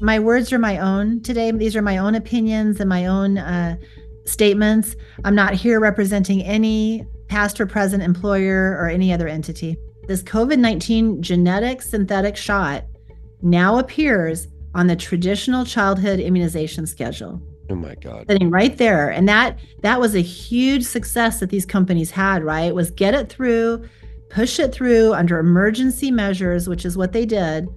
my words are my own today. These are my own opinions and my own uh, statements. I'm not here representing any past or present employer or any other entity. This COVID 19 genetic synthetic shot now appears on the traditional childhood immunization schedule. Oh my God. Sitting right there. And that that was a huge success that these companies had, right? Was get it through, push it through under emergency measures, which is what they did.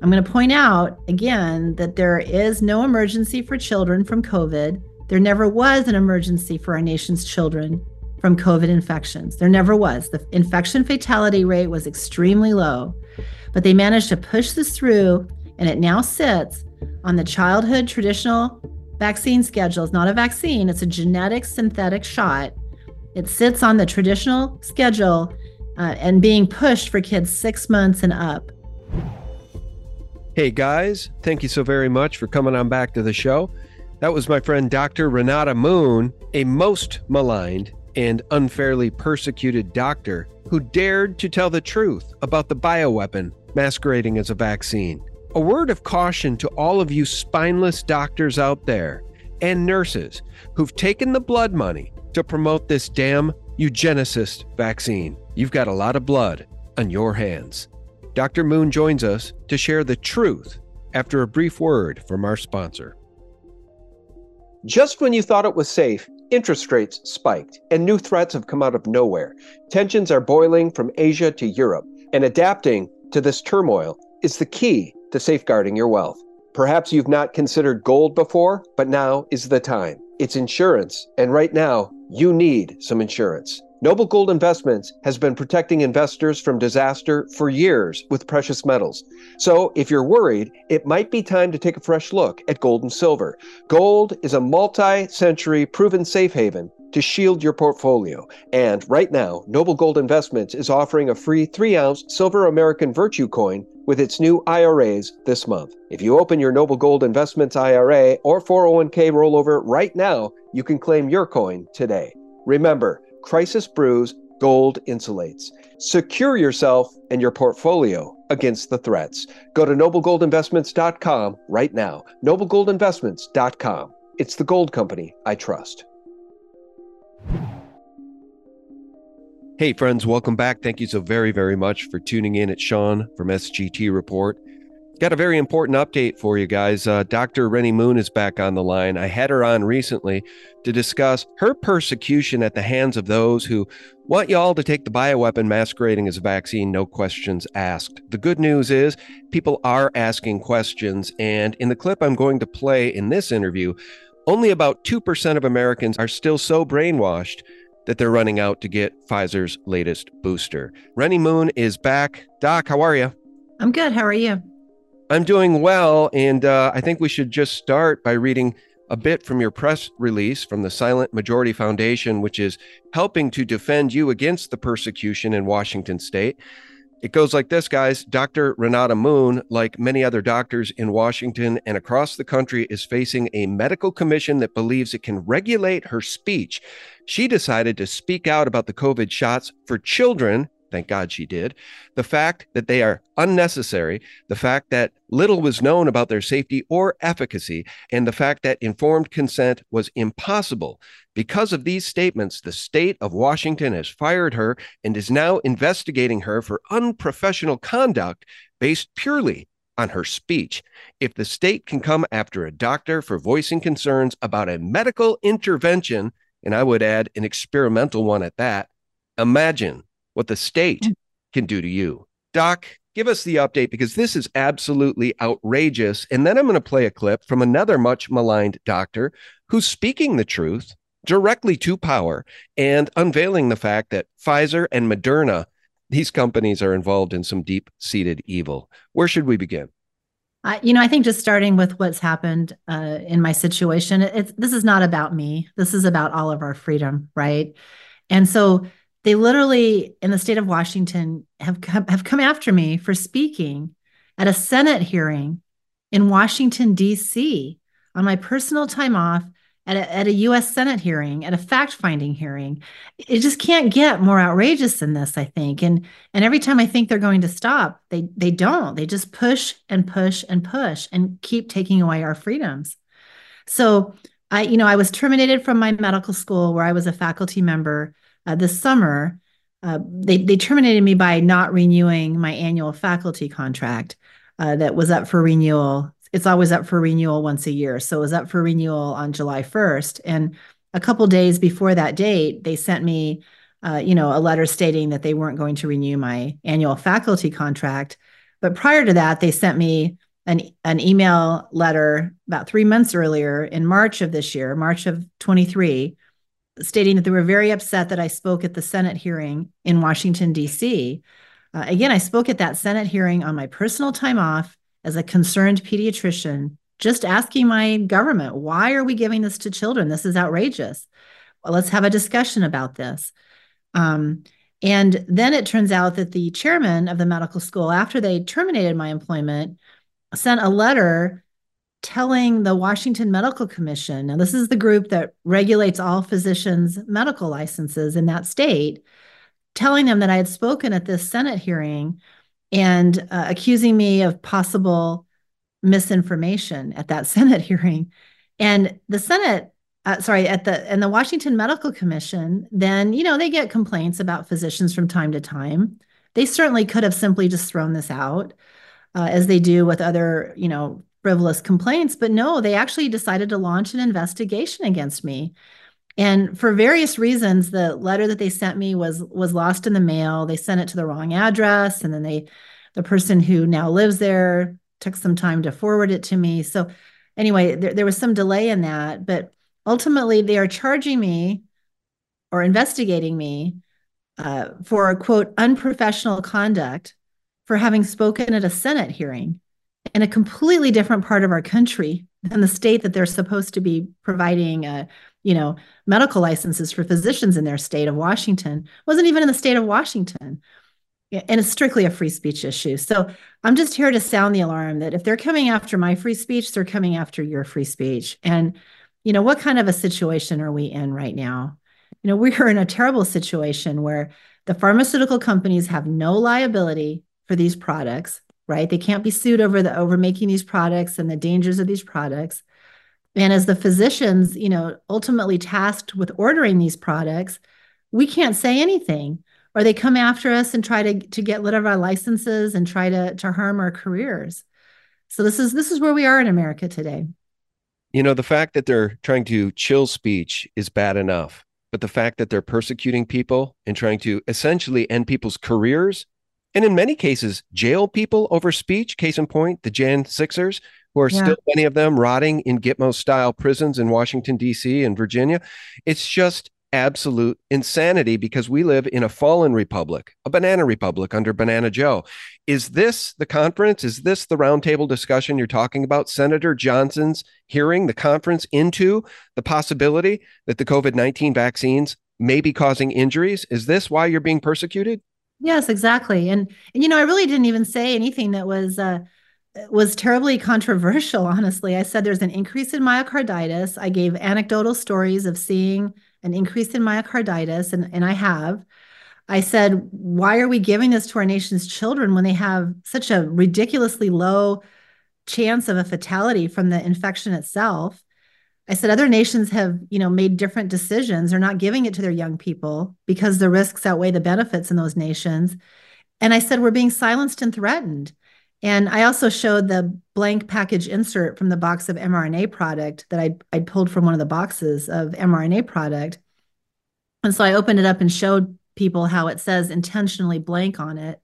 I'm going to point out again that there is no emergency for children from COVID. There never was an emergency for our nation's children from COVID infections. There never was. The infection fatality rate was extremely low, but they managed to push this through, and it now sits on the childhood traditional vaccine schedule. It's not a vaccine, it's a genetic synthetic shot. It sits on the traditional schedule uh, and being pushed for kids six months and up. Hey guys, thank you so very much for coming on back to the show. That was my friend Dr. Renata Moon, a most maligned and unfairly persecuted doctor who dared to tell the truth about the bioweapon masquerading as a vaccine. A word of caution to all of you spineless doctors out there and nurses who've taken the blood money to promote this damn eugenicist vaccine. You've got a lot of blood on your hands. Dr. Moon joins us to share the truth after a brief word from our sponsor. Just when you thought it was safe, interest rates spiked and new threats have come out of nowhere. Tensions are boiling from Asia to Europe, and adapting to this turmoil is the key to safeguarding your wealth. Perhaps you've not considered gold before, but now is the time. It's insurance, and right now, you need some insurance. Noble Gold Investments has been protecting investors from disaster for years with precious metals. So, if you're worried, it might be time to take a fresh look at gold and silver. Gold is a multi century proven safe haven to shield your portfolio. And right now, Noble Gold Investments is offering a free 3 ounce silver American Virtue coin with its new IRAs this month. If you open your Noble Gold Investments IRA or 401k rollover right now, you can claim your coin today. Remember, Crisis Brews Gold Insulates. Secure yourself and your portfolio against the threats. Go to noblegoldinvestments.com right now. Noblegoldinvestments.com. It's the gold company I trust. Hey, friends, welcome back. Thank you so very, very much for tuning in. It's Sean from SGT Report. Got a very important update for you guys. Uh, Dr. Rennie Moon is back on the line. I had her on recently to discuss her persecution at the hands of those who want y'all to take the bioweapon masquerading as a vaccine, no questions asked. The good news is people are asking questions. And in the clip I'm going to play in this interview, only about 2% of Americans are still so brainwashed that they're running out to get Pfizer's latest booster. Rennie Moon is back. Doc, how are you? I'm good. How are you? I'm doing well, and uh, I think we should just start by reading a bit from your press release from the Silent Majority Foundation, which is helping to defend you against the persecution in Washington state. It goes like this, guys. Dr. Renata Moon, like many other doctors in Washington and across the country, is facing a medical commission that believes it can regulate her speech. She decided to speak out about the COVID shots for children Thank God she did. The fact that they are unnecessary, the fact that little was known about their safety or efficacy, and the fact that informed consent was impossible. Because of these statements, the state of Washington has fired her and is now investigating her for unprofessional conduct based purely on her speech. If the state can come after a doctor for voicing concerns about a medical intervention, and I would add an experimental one at that, imagine what the state mm. can do to you. Doc, give us the update because this is absolutely outrageous. And then I'm going to play a clip from another much maligned doctor who's speaking the truth directly to power and unveiling the fact that Pfizer and Moderna, these companies are involved in some deep seated evil. Where should we begin? Uh, you know, I think just starting with what's happened uh, in my situation, it's this is not about me. This is about all of our freedom, right? And so they literally in the state of Washington have come, have come after me for speaking at a Senate hearing in Washington D.C. on my personal time off at a, at a US Senate hearing, at a fact-finding hearing. It just can't get more outrageous than this, I think. And and every time I think they're going to stop, they they don't. They just push and push and push and keep taking away our freedoms. So I, you know, I was terminated from my medical school where I was a faculty member uh, this summer. Uh, they they terminated me by not renewing my annual faculty contract uh, that was up for renewal. It's always up for renewal once a year, so it was up for renewal on July 1st. And a couple days before that date, they sent me, uh, you know, a letter stating that they weren't going to renew my annual faculty contract. But prior to that, they sent me an, an email letter about three months earlier in March of this year, March of 23, stating that they were very upset that I spoke at the Senate hearing in Washington, D.C. Uh, again, I spoke at that Senate hearing on my personal time off as a concerned pediatrician, just asking my government, why are we giving this to children? This is outrageous. Well, let's have a discussion about this. Um, and then it turns out that the chairman of the medical school, after they terminated my employment, sent a letter telling the Washington Medical Commission, now this is the group that regulates all physicians' medical licenses in that state, telling them that I had spoken at this Senate hearing and uh, accusing me of possible misinformation at that Senate hearing. And the Senate, uh, sorry, at the and the Washington Medical Commission, then you know they get complaints about physicians from time to time. They certainly could have simply just thrown this out uh, as they do with other, you know, frivolous complaints. But no, they actually decided to launch an investigation against me. And for various reasons, the letter that they sent me was was lost in the mail. They sent it to the wrong address, and then they, the person who now lives there, took some time to forward it to me. So, anyway, there, there was some delay in that, but ultimately they are charging me or investigating me uh, for quote unprofessional conduct for having spoken at a Senate hearing in a completely different part of our country than the state that they're supposed to be providing, uh, you know, medical licenses for physicians in their state of Washington. wasn't even in the state of Washington, and it's strictly a free speech issue. So I'm just here to sound the alarm that if they're coming after my free speech, they're coming after your free speech. And you know, what kind of a situation are we in right now? You know, we're in a terrible situation where the pharmaceutical companies have no liability for these products, right? They can't be sued over the over making these products and the dangers of these products. And as the physicians, you know, ultimately tasked with ordering these products, we can't say anything. Or they come after us and try to, to get rid of our licenses and try to, to harm our careers. So this is this is where we are in America today. You know, the fact that they're trying to chill speech is bad enough, but the fact that they're persecuting people and trying to essentially end people's careers and in many cases jail people over speech. Case in point, the Jan Sixers, who are yeah. still many of them rotting in Gitmo style prisons in Washington, D.C. and Virginia. It's just absolute insanity because we live in a fallen republic, a banana republic under Banana Joe. Is this the conference? Is this the roundtable discussion you're talking about? Senator Johnson's hearing the conference into the possibility that the COVID 19 vaccines may be causing injuries? Is this why you're being persecuted? Yes, exactly. And, and you know, I really didn't even say anything that was uh, was terribly controversial. Honestly, I said there's an increase in myocarditis. I gave anecdotal stories of seeing an increase in myocarditis, and and I have. I said, why are we giving this to our nation's children when they have such a ridiculously low chance of a fatality from the infection itself? I said other nations have, you know, made different decisions. They're not giving it to their young people because the risks outweigh the benefits in those nations. And I said we're being silenced and threatened. And I also showed the blank package insert from the box of mRNA product that I I pulled from one of the boxes of mRNA product. And so I opened it up and showed people how it says intentionally blank on it.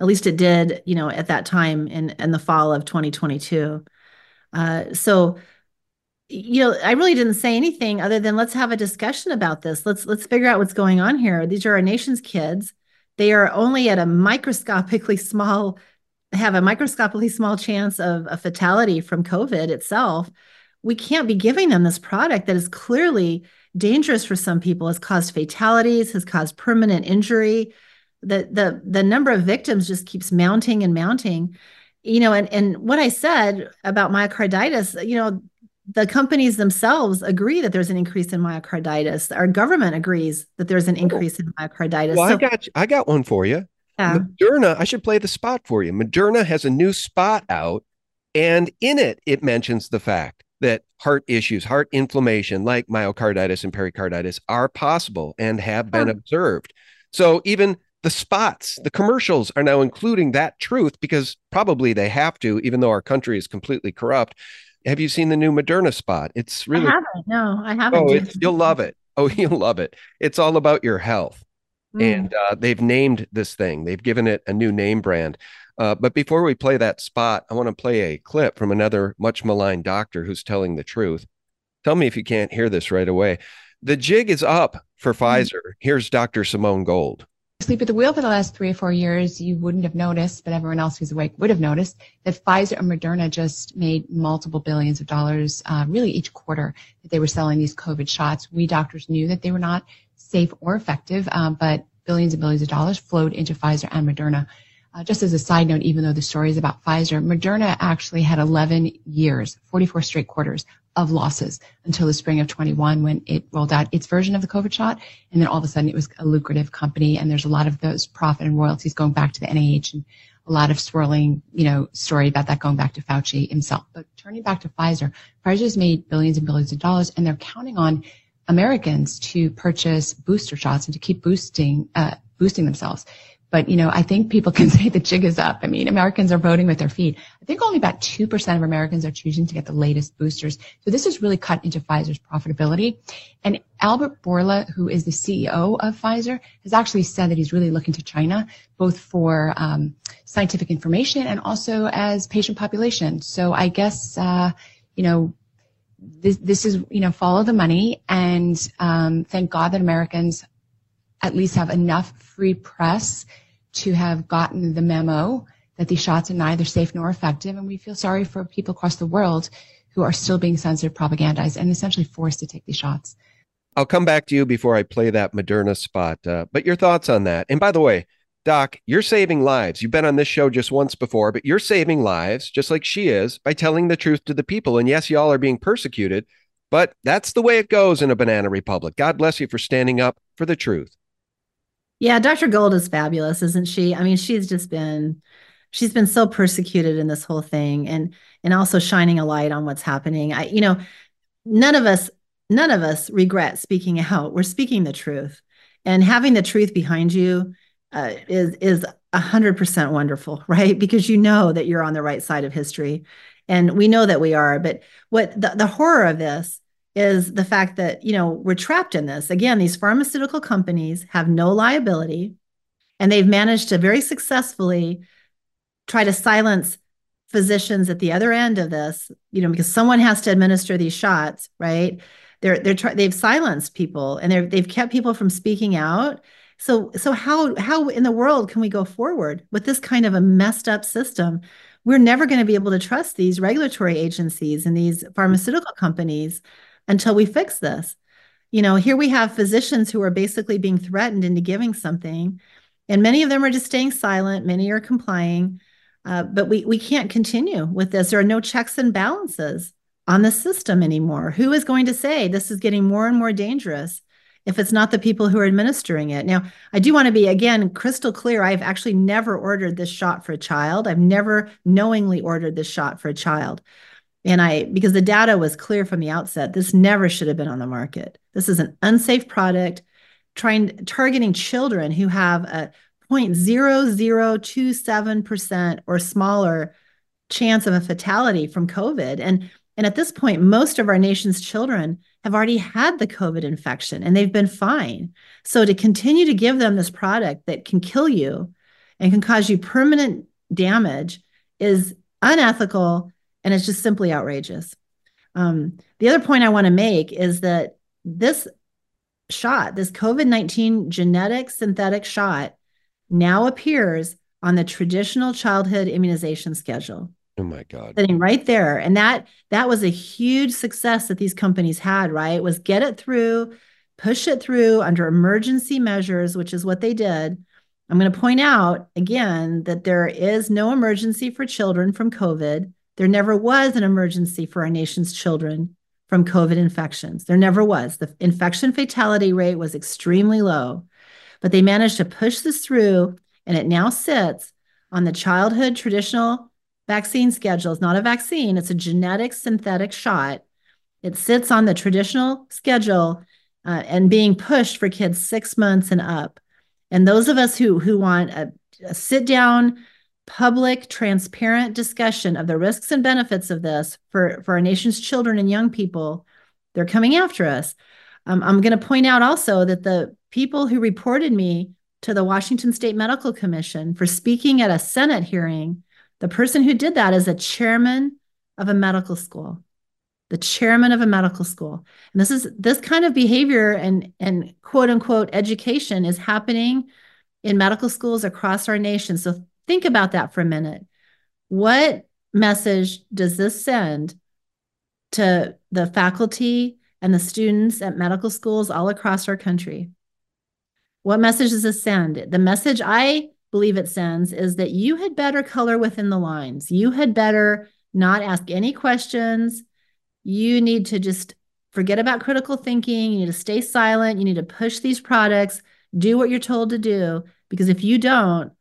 At least it did, you know, at that time in in the fall of 2022. Uh, so you know i really didn't say anything other than let's have a discussion about this. Let's let's figure out what's going on here. These are our nation's kids. They are only at a microscopically small have a microscopically small chance of a fatality from covid itself. We can't be giving them this product that is clearly dangerous for some people has caused fatalities has caused permanent injury. The the the number of victims just keeps mounting and mounting. You know and and what i said about myocarditis you know the companies themselves agree that there's an increase in myocarditis. Our government agrees that there's an oh. increase in myocarditis. Well, so, I got I got one for you. Yeah. Moderna, I should play the spot for you. Moderna has a new spot out, and in it, it mentions the fact that heart issues, heart inflammation, like myocarditis and pericarditis, are possible and have been observed. So even the spots, the commercials are now including that truth because probably they have to, even though our country is completely corrupt. Have you seen the new Moderna spot? It's really I haven't. No, I haven't. Oh, you'll love it. Oh, you'll love it. It's all about your health. Mm. And uh, they've named this thing. They've given it a new name brand. Uh, but before we play that spot, I want to play a clip from another much maligned doctor who's telling the truth. Tell me if you can't hear this right away. The jig is up for mm. Pfizer. Here's Dr. Simone Gold. Sleep at the wheel for the last three or four years, you wouldn't have noticed, but everyone else who's awake would have noticed that Pfizer and Moderna just made multiple billions of dollars, uh, really each quarter that they were selling these COVID shots. We doctors knew that they were not safe or effective, um, but billions and billions of dollars flowed into Pfizer and Moderna. Uh, just as a side note, even though the story is about Pfizer, Moderna actually had 11 years, 44 straight quarters of losses until the spring of 21 when it rolled out its version of the COVID shot. And then all of a sudden it was a lucrative company. And there's a lot of those profit and royalties going back to the NIH and a lot of swirling, you know, story about that going back to Fauci himself. But turning back to Pfizer, Pfizer has made billions and billions of dollars and they're counting on Americans to purchase booster shots and to keep boosting, uh, boosting themselves. But, you know, I think people can say the jig is up. I mean, Americans are voting with their feet. I think only about 2% of Americans are choosing to get the latest boosters. So this has really cut into Pfizer's profitability. And Albert Bourla, who is the CEO of Pfizer, has actually said that he's really looking to China, both for um, scientific information and also as patient population. So I guess, uh, you know, this, this is, you know, follow the money and um, thank God that Americans at least have enough free press to have gotten the memo that these shots are neither safe nor effective. And we feel sorry for people across the world who are still being censored, propagandized, and essentially forced to take these shots. I'll come back to you before I play that Moderna spot. Uh, but your thoughts on that? And by the way, Doc, you're saving lives. You've been on this show just once before, but you're saving lives, just like she is, by telling the truth to the people. And yes, y'all are being persecuted, but that's the way it goes in a banana republic. God bless you for standing up for the truth. Yeah, Dr. Gold is fabulous, isn't she? I mean, she's just been she's been so persecuted in this whole thing and and also shining a light on what's happening. I you know, none of us none of us regret speaking out. We're speaking the truth. And having the truth behind you uh, is is a hundred percent wonderful, right? Because you know that you're on the right side of history, and we know that we are. But what the, the horror of this is the fact that you know we're trapped in this. Again these pharmaceutical companies have no liability and they've managed to very successfully try to silence physicians at the other end of this you know because someone has to administer these shots right? They're they're they've silenced people and they're they've kept people from speaking out. So so how how in the world can we go forward with this kind of a messed up system? We're never going to be able to trust these regulatory agencies and these pharmaceutical companies until we fix this. You know, here we have physicians who are basically being threatened into giving something, and many of them are just staying silent. Many are complying, uh, but we we can't continue with this. There are no checks and balances on the system anymore. Who is going to say this is getting more and more dangerous? if it's not the people who are administering it. Now, I do want to be again crystal clear. I've actually never ordered this shot for a child. I've never knowingly ordered this shot for a child. And I, because the data was clear from the outset, this never should have been on the market. This is an unsafe product, trying targeting children who have a 0.0027% or smaller chance of a fatality from COVID. And, and at this point, most of our nation's children have already had the COVID infection and they've been fine. So to continue to give them this product that can kill you and can cause you permanent damage is unethical and it's just simply outrageous. Um, the other point I want to make is that this shot, this COVID 19 genetic synthetic shot, now appears on the traditional childhood immunization schedule. Oh my God. Sitting right there. And that that was a huge success that these companies had, right? Was get it through, push it through under emergency measures, which is what they did. I'm going to point out again that there is no emergency for children from COVID. There never was an emergency for our nation's children from COVID infections. There never was. The infection fatality rate was extremely low, but they managed to push this through, and it now sits on the childhood traditional vaccine schedule. It's not a vaccine, it's a genetic synthetic shot. It sits on the traditional schedule uh, and being pushed for kids six months and up. And those of us who who want a, a sit down, public, transparent discussion of the risks and benefits of this for for our nation's children and young people, they're coming after us. Um, I'm going to point out also that the people who reported me to the Washington State Medical Commission for speaking at a Senate hearing, the person who did that is a chairman of a medical school the chairman of a medical school. And this is this kind of behavior and and quote unquote education is happening in medical schools across our nation. So think about that for a minute. What message does this send to the faculty and the students at medical schools all across our country? What message does this send? The message I believe it sends is that you had better color within the lines. You had better not ask any questions you need to just forget about critical thinking. You need to stay silent. You need to push these products, do what you're told to do, because if you don't,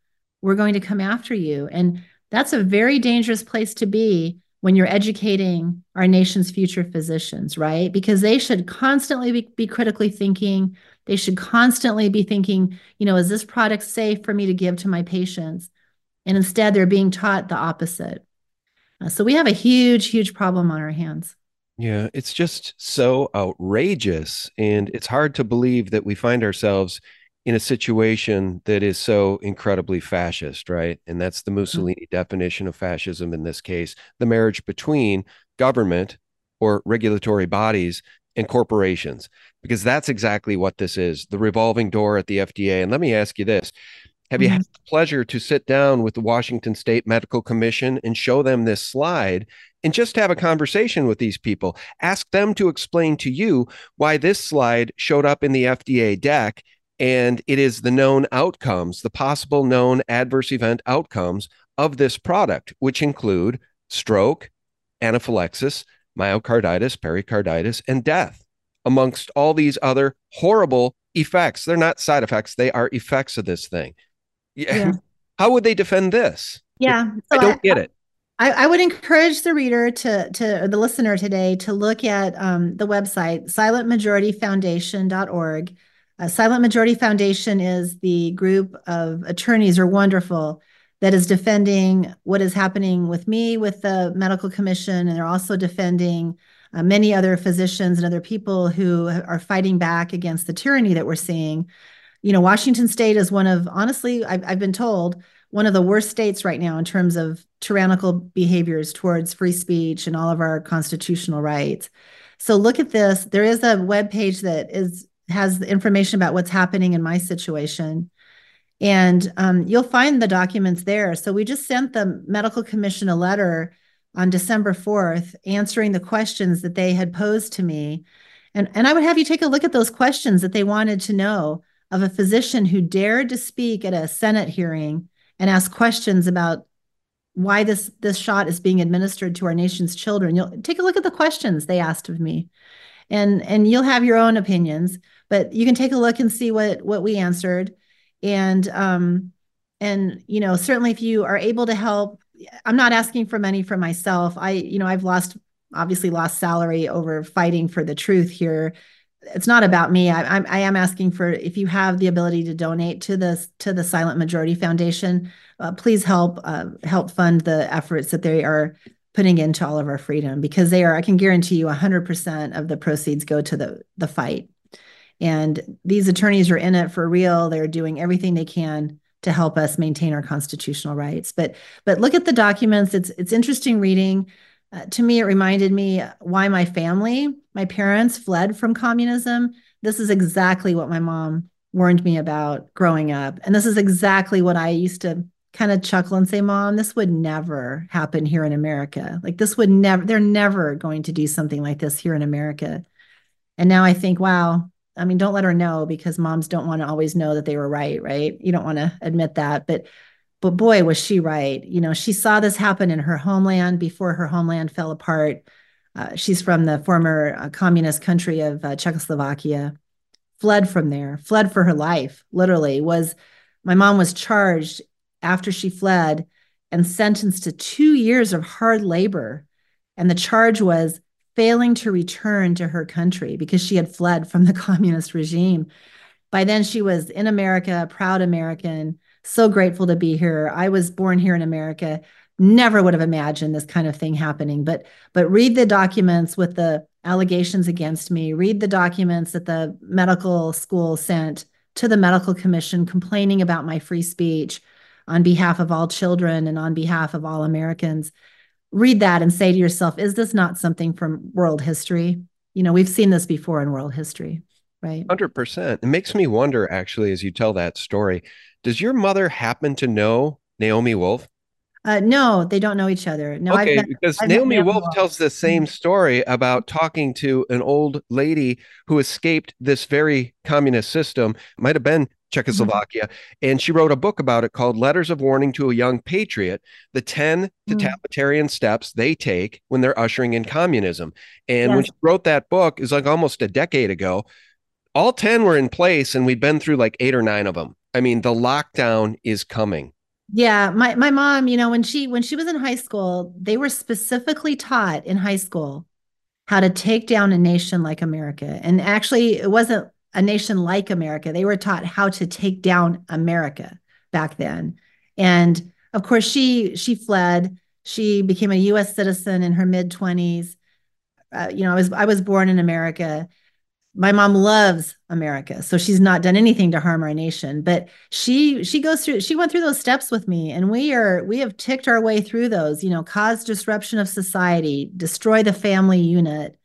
we're going to come after you. And that's a very dangerous place to be when you're educating our nation's future physicians, right? Because they should constantly be, be, critically thinking. They should constantly be thinking, you know, is this product safe for me to give to my patients? And instead, they're being taught the opposite. Uh, so we have a huge, huge problem on our hands. Yeah, it's just so outrageous. And it's hard to believe that we find ourselves in a situation that is so incredibly fascist, right? And that's the mm-hmm. Mussolini mm-hmm. definition of fascism in this case the marriage between government or regulatory bodies and corporations, because that's exactly what this is the revolving door at the FDA. And let me ask you this have you mm-hmm. had the pleasure to sit down with the Washington State Medical Commission and show them this slide and just have a conversation with these people? Ask them to explain to you why this slide showed up in the FDA deck and it is the known outcomes, the possible known adverse event outcomes of this product, which include stroke, anaphylaxis, myocarditis, pericarditis, and death, amongst all these other horrible effects. They're not side effects, they are effects of this thing. Yeah. How would they defend this? Yeah. So I don't I, get it. I, I, would encourage the reader to to the listener today to look at um, the website silentmajorityfoundation.org. Uh, Silent Majority Foundation is the group of attorneys are wonderful that is defending what is happening with me with the medical commission, and they're also defending uh, many other physicians and other people who are fighting back against the tyranny that we're seeing you know, Washington State is one of, honestly, I've, I've been told, one of the worst states right now in terms of tyrannical behaviors towards free speech and all of our constitutional rights. So look at this. There is a web page that is has the information about what's happening in my situation. And um, you'll find the documents there. So we just sent the medical commission a letter on December 4th answering the questions that they had posed to me. And, and I would have you take a look at those questions that they wanted to know of a physician who dared to speak at a Senate hearing and ask questions about why this this shot is being administered to our nation's children. You'll take a look at the questions they asked of me. And and you'll have your own opinions, but you can take a look and see what what we answered. And um and you know, certainly if you are able to help, I'm not asking for money for myself. I you know, I've lost obviously lost salary over fighting for the truth here it's not about me. I, I am asking for if you have the ability to donate to this to the Silent Majority Foundation, uh, please help uh, help fund the efforts that they are putting into all of our freedom because they are. I can guarantee you, 100% of the proceeds go to the the fight. And these attorneys are in it for real. They're doing everything they can to help us maintain our constitutional rights. But but look at the documents. It's it's interesting reading. Uh, to me, it reminded me why my family, my parents fled from communism. This is exactly what my mom warned me about growing up. And this is exactly what I used to kind of chuckle and say, Mom, this would never happen here in America. Like, this would never, they're never going to do something like this here in America. And now I think, wow, I mean, don't let her know because moms don't want to always know that they were right, right? You don't want to admit that. But but boy was she right you know she saw this happen in her homeland before her homeland fell apart Uh, she's from the former uh, communist country of uh, Czechoslovakia. Fled from there, fled for her life. Literally, was my mom was charged after she fled and sentenced to two years of hard labor, and the charge was failing to return to her country because she had fled from the communist regime. By then, she was in America, a proud American, so grateful to be here. I was born here in America never would have imagined this kind of thing happening but but read the documents with the allegations against me read the documents that the medical school sent to the medical commission complaining about my free speech on behalf of all children and on behalf of all americans read that and say to yourself is this not something from world history you know we've seen this before in world history right 100% it makes me wonder actually as you tell that story does your mother happen to know naomi wolf uh, no, they don't know each other. No, okay, met, because I've Naomi Wolf tells the same mm-hmm. story about talking to an old lady who escaped this very communist system. Might have been Czechoslovakia, mm-hmm. and she wrote a book about it called "Letters of Warning to a Young Patriot: The Ten mm-hmm. Totalitarian Steps They Take When They're Ushering in Communism." And yes. when she wrote that book, is like almost a decade ago. All ten were in place, and we'd been through like eight or nine of them. I mean, the lockdown is coming. Yeah, my my mom, you know, when she when she was in high school, they were specifically taught in high school how to take down a nation like America. And actually, it wasn't a nation like America. They were taught how to take down America back then. And of course, she she fled. She became a U.S. citizen in her mid twenties. Uh, you know, I was I was born in America, my mom loves America, so she's not done anything to harm our nation. But she she goes through she went through those steps with me, and we are we have ticked our way through those. You know, cause disruption of society, destroy the family unit,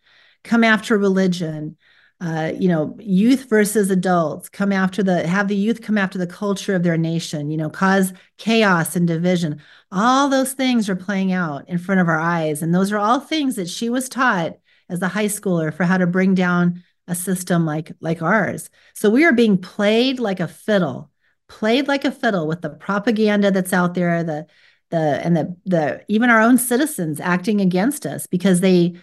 come after religion. Uh, you know, youth versus adults, come after the have the youth come after the culture of their nation. You know, cause chaos and division. All those things are playing out in front of our eyes, and those are all things that she was taught as a high schooler for how to bring down a system like like ours. So we are being played like a fiddle, played like a fiddle with the propaganda that's out there, the the and the the even our own citizens acting against us because they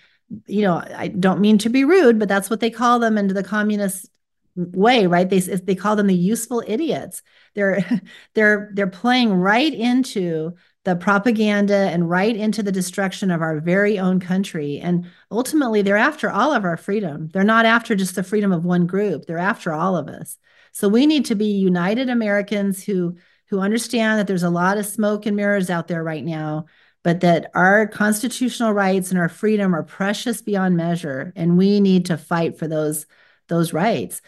you know, I don't mean to be rude, but that's what they call them into the communist way, right? They they call them the useful idiots. They're they're they're playing right into the propaganda and right into the destruction of our very own country. And ultimately, they're after all of our freedom. They're not after just the freedom of one group, they're after all of us. So we need to be united Americans who who understand that there's a lot of smoke and mirrors out there right now, but that our constitutional rights and our freedom are precious beyond measure, and we need to fight for those those rights.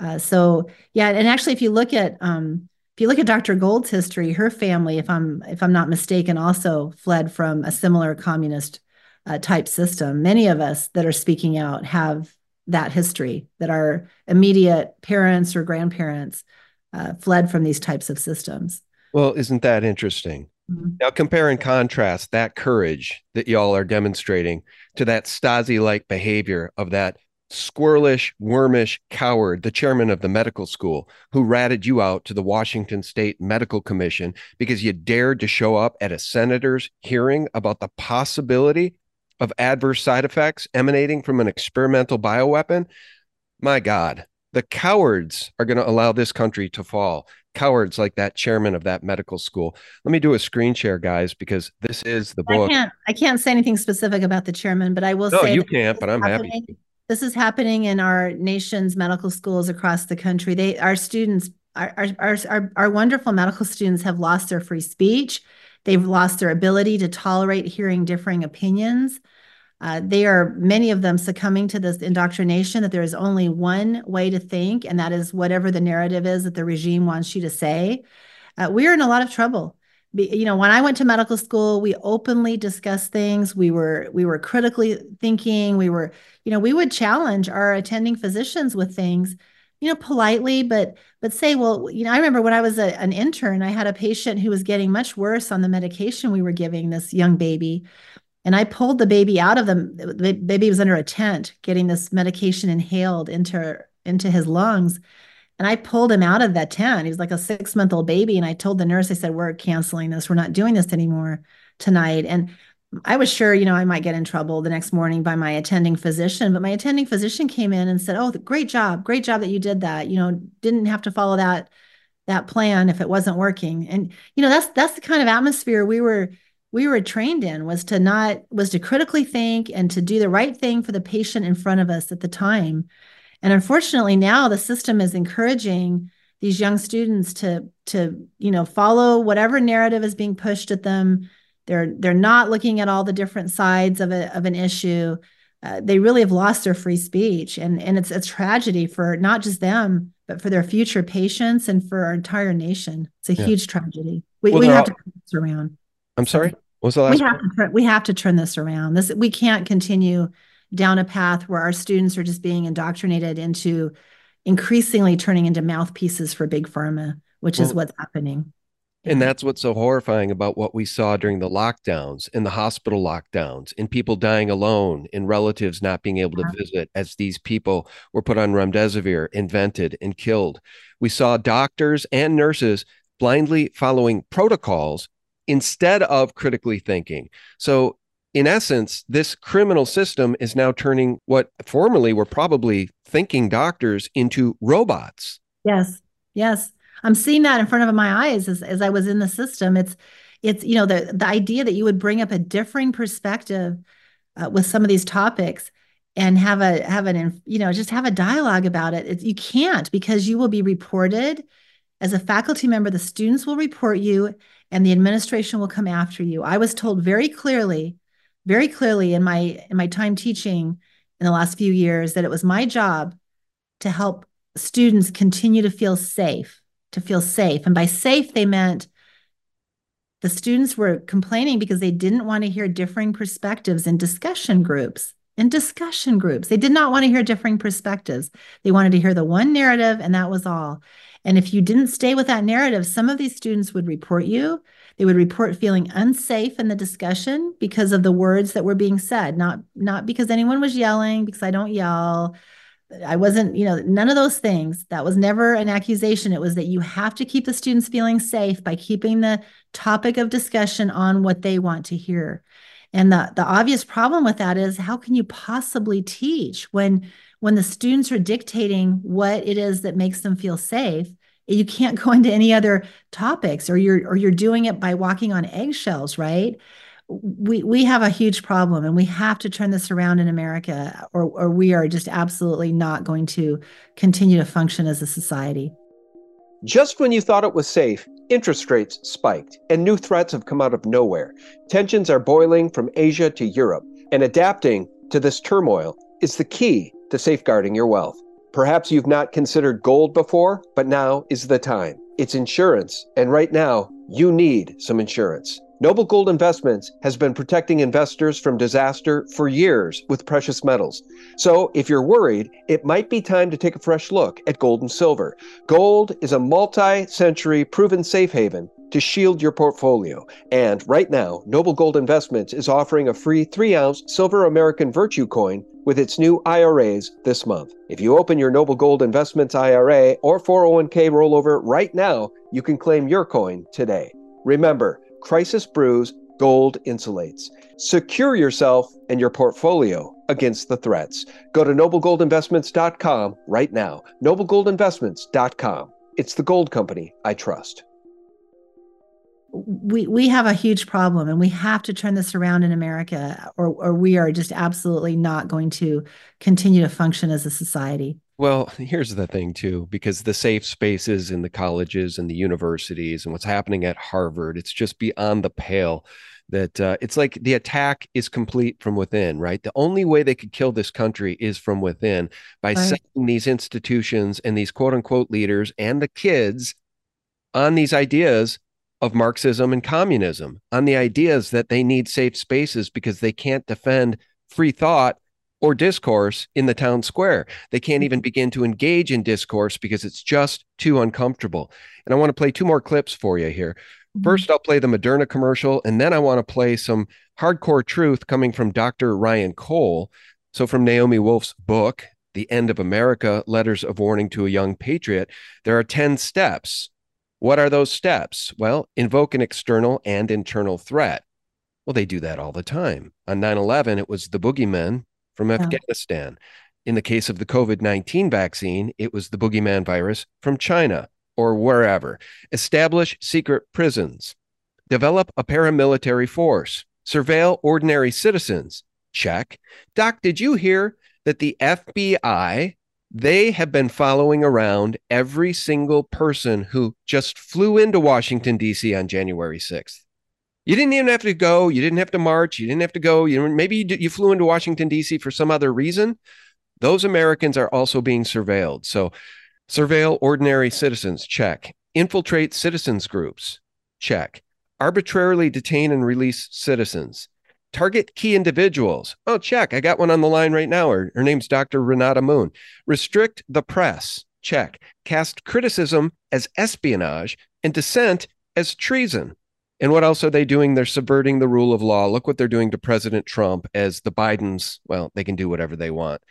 Uh, so yeah, and actually, if you look at um, if you look at Dr. Gold's history, her family, if I'm if I'm not mistaken, also fled from a similar communist uh, type system. Many of us that are speaking out have that history that our immediate parents or grandparents uh, fled from these types of systems. Well, isn't that interesting? Mm-hmm. Now, compare and contrast that courage that y'all are demonstrating to that Stasi like behavior of that squirrelish, wormish coward, the chairman of the medical school, who ratted you out to the Washington State Medical Commission because you dared to show up at a senator's hearing about the possibility of adverse side effects emanating from an experimental bioweapon. My God, the cowards are going to allow this country to fall. Cowards like that chairman of that medical school. Let me do a screen share, guys, because this is the book. I can't. I can't say anything specific about the chairman, but I will no, say. No, you can't. But I'm happy. This is happening in our nation's medical schools across the country. They, our students, our, our, our, our wonderful medical students have lost their free speech. They've lost their ability to tolerate hearing differing opinions. Uh, they are many of them succumbing to this indoctrination that there is only one way to think, and that is whatever the narrative is that the regime wants you to say. Uh, we are in a lot of trouble. You know when i went to medical school we openly discussed things. We were we were critically thinking. We were you know we would challenge our attending physicians with things you know politely but but say well you know i remember when i was a, an intern i had a patient who was getting much worse on the medication we were giving this young baby and i pulled the baby out of them the baby was under a tent getting this medication inhaled into into his lungs and I pulled him out of that tent. He was like a six month old baby. And I told the nurse, I said, We're canceling this. We're not doing this anymore tonight. And I was sure, you know, I might get in trouble the next morning by my attending physician, but my attending physician came in and said, "Oh, great job. Great job that you did that. You know, didn't have to follow that that plan if it wasn't working." And you know, that's that's the kind of atmosphere we were we were trained in was to not was to critically think and to do the right thing for the patient in front of us at the time. And unfortunately, now the system is encouraging these young students to to you know follow whatever narrative is being pushed at them. They're they're not looking at all the different sides of a of an issue. Uh, they really have lost their free speech. And and it's a tragedy for not just them but for their future patients and for our entire nation. It's a yeah. huge tragedy. We, well, we have all... to turn this around. I'm sorry what was the last we have, to, we have to turn this around this we can't continue down a path where our students are just being indoctrinated into increasingly turning into mouthpieces for big pharma, which well, is what's happening. And that's what's so horrifying about what we saw during the lockdowns and the hospital lockdowns and people dying alone and relatives not being able to visit as these people were put on remdesivir, invented, and killed. We saw doctors and nurses blindly following protocols instead of critically thinking. So in essence, this criminal system is now turning what formerly were probably thinking doctors into robots. Yes. Yes. I'm seeing that in front of my eyes as, as I was in the system. It's, it's, you know, the, the idea that you would bring up a differing perspective uh, with some of these topics and have a, have an, you know, just have a dialogue about it. It's, you can't because you will be reported as a faculty member. The students will report you and the administration will come after you. I was told very clearly very clearly in my in my time teaching in the last few years that it was my job to help students continue to feel safe to feel safe and by safe they meant the students were complaining because they didn't want to hear differing perspectives in discussion groups in discussion groups they did not want to hear differing perspectives they wanted to hear the one narrative and that was all and if you didn't stay with that narrative some of these students would report you they would report feeling unsafe in the discussion because of the words that were being said, not not because anyone was yelling, because I don't yell. I wasn't, you know, none of those things. That was never an accusation. It was that you have to keep the students feeling safe by keeping the topic of discussion on what they want to hear. And the, the obvious problem with that is how can you possibly teach when when the students are dictating what it is that makes them feel safe? You can't go into any other topics or you're or you're doing it by walking on eggshells right? We we have a huge problem and we have to turn this around in america or or we are just absolutely not going to continue to function as a society. Just when you thought it was safe interest rates spiked and new threats have come out of nowhere tensions are boiling from asia to europe and adapting to this turmoil is the key to safeguarding your wealth Perhaps you've not considered gold before, but now is the time. It's insurance, and right now, you need some insurance. Noble Gold Investments has been protecting investors from disaster for years with precious metals. So, if you're worried, it might be time to take a fresh look at gold and silver. Gold is a multi century proven safe haven to shield your portfolio. And right now, Noble Gold Investments is offering a free 3 ounce silver American Virtue coin with its new IRAs this month. If you open your Noble Gold Investments IRA or 401k rollover right now, you can claim your coin today. Remember, crisis brews, gold insulates. Secure yourself and your portfolio against the threats. Go to noblegoldinvestments.com right now. noblegoldinvestments.com. It's the gold company I trust we we have a huge problem and we have to turn this around in America or or we are just absolutely not going to continue to function as a society. Well, here's the thing too because the safe spaces in the colleges and the universities and what's happening at Harvard it's just beyond the pale that uh, it's like the attack is complete from within, right? The only way they could kill this country is from within by right. setting these institutions and these quote unquote leaders and the kids on these ideas of Marxism and communism on the ideas that they need safe spaces because they can't defend free thought or discourse in the town square. They can't even begin to engage in discourse because it's just too uncomfortable. And I want to play two more clips for you here. Mm-hmm. First, I'll play the Moderna commercial, and then I want to play some hardcore truth coming from Dr. Ryan Cole. So, from Naomi Wolf's book, The End of America Letters of Warning to a Young Patriot, there are 10 steps what are those steps? Well, invoke an external and internal threat. Well, they do that all the time. On 9 11, it was the boogeymen from Yeah. Afghanistan. In the case of the COVID 19 vaccine, it was the boogeyman virus from China or wherever. Establish secret prisons. Develop a paramilitary force. Surveil ordinary citizens. Check. Doc, did you hear that the FBI they have been following around every single person who just flew into Washington D.C. on January 6th. You didn't even have to go. You didn't have to march. You didn't have to go. You maybe you, you flew into Washington D.C. for some other reason. Those Americans are also being surveilled. So, surveil ordinary citizens. Check. Infiltrate citizens groups. Check. Arbitrarily detain and release citizens. Target key individuals. Oh, check. I got one on the line right now. Her, her name's Dr. Renata Moon. Restrict the press. Check. Cast criticism as espionage and dissent as treason. And what else are they doing? They're subverting the rule of law. Look what they're doing to President Trump as the Bidens, well, they can do whatever they want.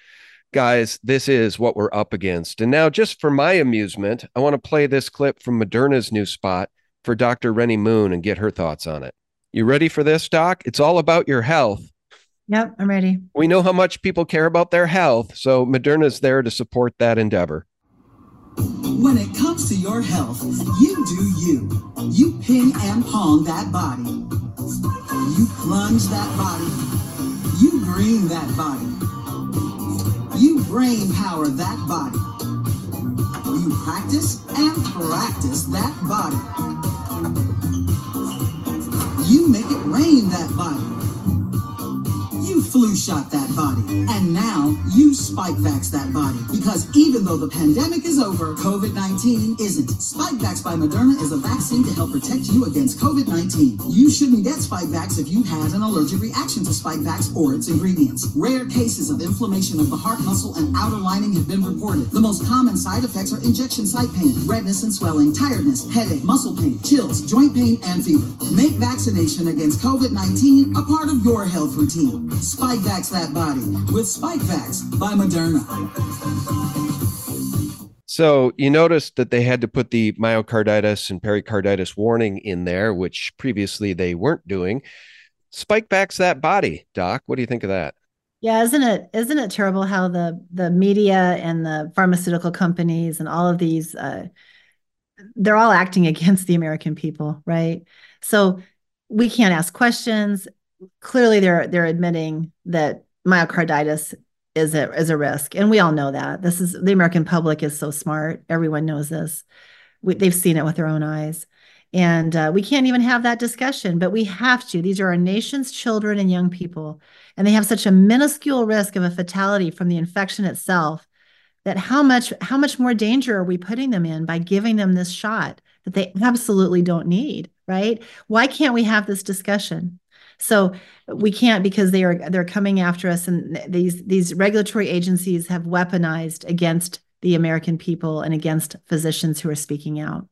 Guys, this is what we're up against. And now, just for my amusement, I want to play this clip from Moderna's new spot for Dr. Rennie Moon and get her thoughts on it. You ready for this, Doc? It's all about your health. Yep, I'm ready. We know how much people care about their health, so Moderna's there to support that endeavor. When it comes to your health, you do you. You ping and pong that body. You plunge that body. You green that body. You brain power that body. You practice and practice that body. You make it rain that body. You flu shot that body. And now you Spikevax that body. Because even though the pandemic is over, COVID 19 isn't. Spikevax by Moderna is a vaccine to help protect you against COVID 19. You shouldn't get Spikevax if you've had an allergic reaction to Spikevax or its ingredients. Rare cases of inflammation of the heart muscle and outer lining have been reported. The most common side effects are injection site pain, redness and swelling, tiredness, headache, muscle pain, chills, joint pain, and fever. Make vaccination against COVID 19 a part of your health routine. Spikevax that body with Spikevax by Moderna. So you noticed that they had to put the myocarditis and pericarditis warning in there, which previously they weren't doing. Spikevax that body, Doc. What do you think of that? Yeah, isn't it isn't it terrible how the the media and the pharmaceutical companies and all of these uh, they're all acting against the American people, right? So we can't ask questions. Clearly, they're they're admitting that myocarditis is a is a risk, and we all know that. This is the American public is so smart. Everyone knows this. We, they've seen it with their own eyes, and uh, we can't even have that discussion. But we have to. These are our nation's children and young people, and they have such a minuscule risk of a fatality from the infection itself. That how much how much more danger are we putting them in by giving them this shot that they absolutely don't need? Right? Why can't we have this discussion? So we can't because they are they're coming after us, and these these regulatory agencies have weaponized against the American people and against physicians who are speaking out.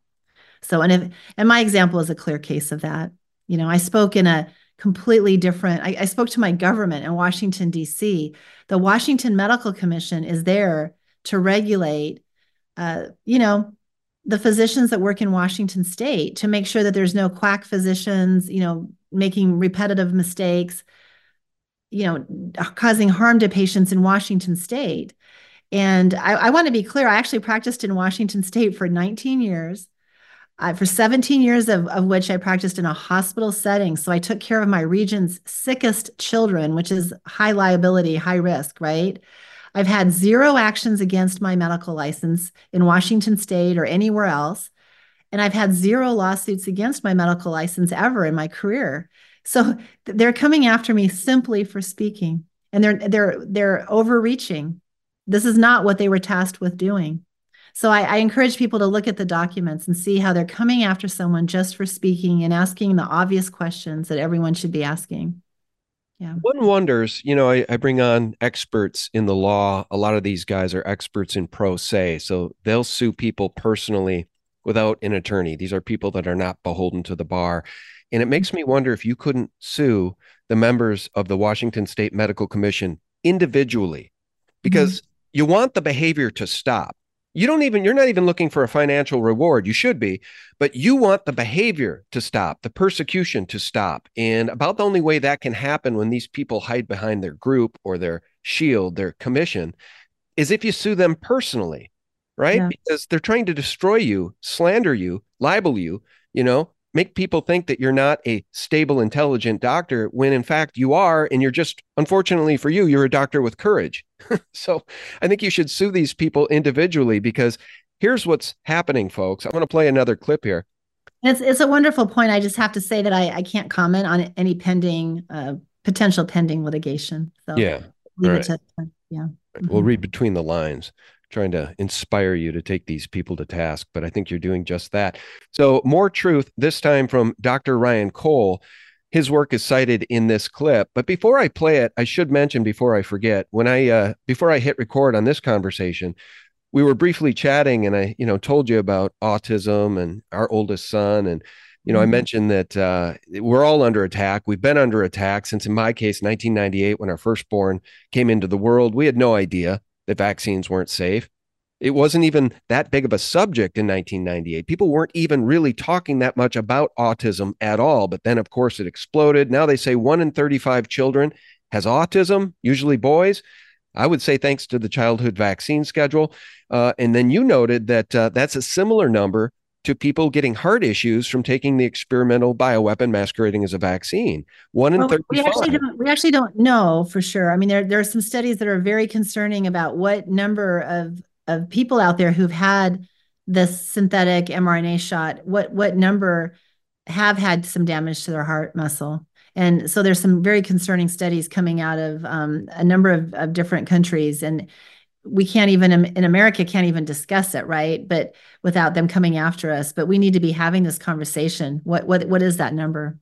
So and if and my example is a clear case of that. You know, I spoke in a completely different. I, I spoke to my government in Washington D.C. The Washington Medical Commission is there to regulate. Uh, you know, the physicians that work in Washington state to make sure that there's no quack physicians, you know, making repetitive mistakes, you know, causing harm to patients in Washington state. And I, I want to be clear, I actually practiced in Washington state for 19 years. Uh, for 17 years of, of which I practiced in a hospital setting. So I took care of my region's sickest children, which is high liability, high risk, right? I've had zero actions against my medical license in Washington state or anywhere else. And I've had zero lawsuits against my medical license ever in my career. So they're coming after me simply for speaking. And they're they're they're overreaching. This is not what they were tasked with doing. So I, I encourage people to look at the documents and see how they're coming after someone just for speaking and asking the obvious questions that everyone should be asking. Yeah. One wonders, you know, I, I, bring on experts in the law. A lot of these guys are experts in pro se. So they'll sue people personally without an attorney. These are people that are not beholden to the bar. And it makes me wonder if you couldn't sue the members of the Washington State Medical Commission individually because mm-hmm. you want the behavior to stop. you don't even you're not even looking for a financial reward you should be but you want the behavior to stop the persecution to stop and about the only way that can happen when these people hide behind their group or their shield their commission is if you sue them personally right yeah. because they're trying to destroy you slander you libel you you know make people think that you're not a stable intelligent doctor when in fact you are and you're just unfortunately for you you're a doctor with courage so I think you should sue these people individually because here's what's happening, folks. I'm going to play another clip here. It's it's a wonderful point. I just have to say that I, I can't comment on any pending uh, potential pending litigation. So yeah, to, yeah. Right. We'll read between the lines, trying to inspire you to take these people to task. But I think you're doing just that. So more truth this time from Dr. Ryan Cole his work is cited in this clip. But before I play it, I should mention before I forget, when I uh, before I hit record on this conversation, we were briefly chatting, and I you know told you about autism and our oldest son, and you know mm-hmm. I mentioned that uh, we're all under attack. We've been under attack since, in my case, 1998, when our firstborn came into the world. We had no idea that vaccines weren't safe. It wasn't even that big of a subject in 1998. People weren't even really talking that much about autism at all. But then, of course, it exploded. Now they say one in 35 children has autism, usually boys. I would say thanks to the childhood vaccine schedule. Uh, and then you noted that uh, that's a similar number to people getting heart issues from taking the experimental bioweapon masquerading as a vaccine. One in well, 35. We actually, don't, we actually don't know for sure. I mean, there, there are some studies that are very concerning about what number of of people out there who've had this synthetic mRNA shot, what what number have had some damage to their heart muscle? And so there's some very concerning studies coming out of um, a number of, of different countries, and we can't even in America can't even discuss it, right? But without them coming after us, but we need to be having this conversation. What what what is that number?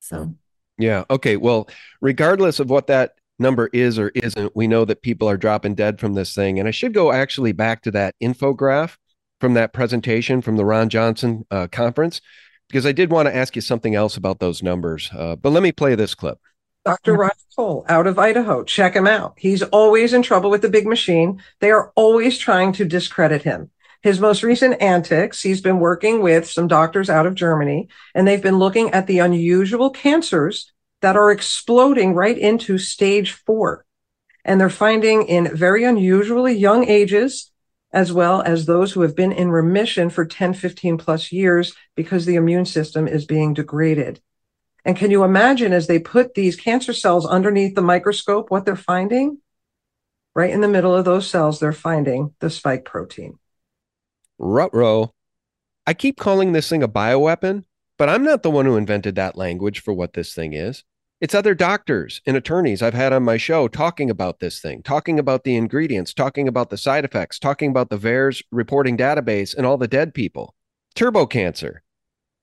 So. Yeah. Okay. Well, regardless of what that number is or isn't, we know that people are dropping dead from this thing. And I should go actually back to that infograph from that presentation from the Ron Johnson uh, conference, because I did want to ask you something else about those numbers. Uh, but let me play this clip. Dr. Ryan Cole out of Idaho. Check him out. He's always in trouble with the big machine. They are always trying to discredit him. His most recent antics, he's been working with some doctors out of Germany, and they've been looking at the unusual cancers that are exploding right into stage four. And they're finding in very unusually young ages, as well as those who have been in remission for 10, 15 plus years because the immune system is being degraded. And can you imagine as they put these cancer cells underneath the microscope, what they're finding? Right in the middle of those cells, they're finding the spike protein. Rutro. I keep calling this thing a bioweapon, but I'm not the one who invented that language for what this thing is. It's other doctors and attorneys I've had on my show talking about this thing, talking about the ingredients, talking about the side effects, talking about the VAERS reporting database and all the dead people. Turbo cancer.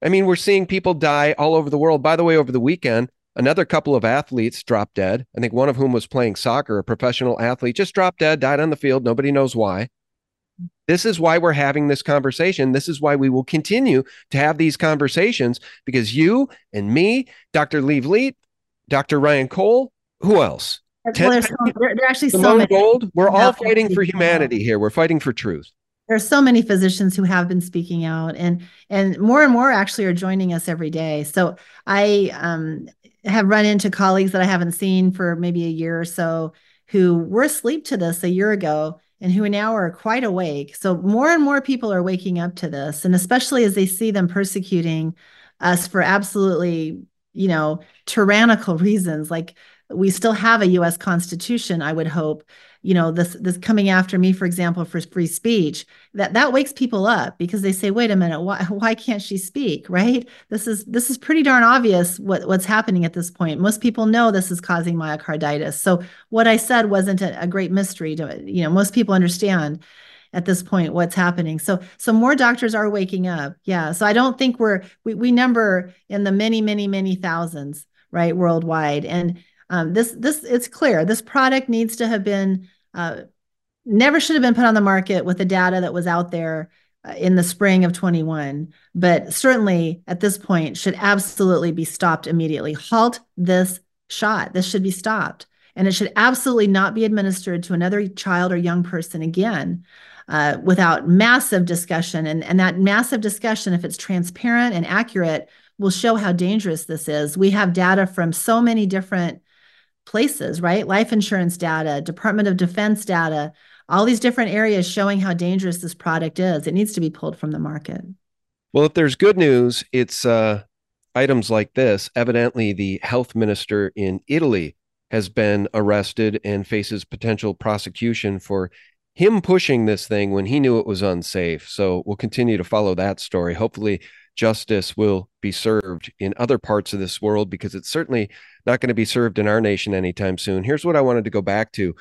I mean, we're seeing people die all over the world. By the way, over the weekend, another couple of athletes dropped dead. I think one of whom was playing soccer, a professional athlete, just dropped dead, died on the field. Nobody knows why. This is why we're having this conversation. This is why we will continue to have these conversations because you and me, Dr. Lee Vliet, Dr. Ryan Cole. Who else? There's, so, there, there, actually Simone so many. Gold. We're all fighting for humanity here. We're fighting for truth. There's so many physicians who have been speaking out, and and more and more actually are joining us every day. So I um, have run into colleagues that I haven't seen for maybe a year or so who were asleep to this a year ago and who now are quite awake. So more and more people are waking up to this, and especially as they see them persecuting us for absolutely you know, tyrannical reasons. Like we still have a US Constitution, I would hope. You know, this this coming after me, for example, for free speech, that that wakes people up because they say, wait a minute, why why can't she speak? Right? This is this is pretty darn obvious what, what's happening at this point. Most people know this is causing myocarditis. So what I said wasn't a, a great mystery to you know, most people understand at this point what's happening so so more doctors are waking up yeah so i don't think we're we, we number in the many many many thousands right worldwide and um, this this it's clear. This product needs to have been uh, never should have been put on the market with the data that was out there uh, in the spring of 21 but certainly at this point should absolutely be stopped immediately. Halt this shot. This should be stopped. And it should absolutely not be administered to another child or young person again uh, without massive discussion. And, and that massive discussion, if it's transparent and accurate, will show how dangerous this is. We have data from so many different places, right? Life insurance data, Department of Defense data, all these different areas showing how dangerous this product is. It needs to be pulled from the market. Well, if there's good news, it's uh, items like this. Evidently, the health minister in Italy has been arrested and faces potential prosecution for him pushing this thing when he knew it was unsafe. So we'll continue to follow that story. Hopefully, justice will be served in other parts of this world because it's certainly not going to be served in our nation anytime soon. Here's what I wanted to go back to.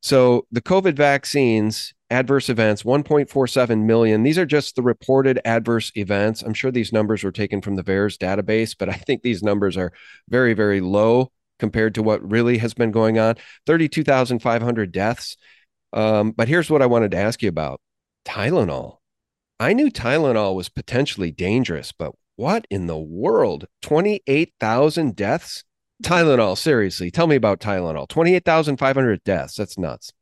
So, the COVID vaccines adverse events 1.47 million. These are just the reported adverse events. I'm sure these numbers were taken from the VAERS database but i think these numbers are very very low compared to what really has been going on. 32500 deaths. Um, but here's what i wanted to ask you about. Tylenol i knew tylenol was potentially dangerous but what in the world 28000 deaths tylenol seriously tell me about tylenol 28500 deaths that's nuts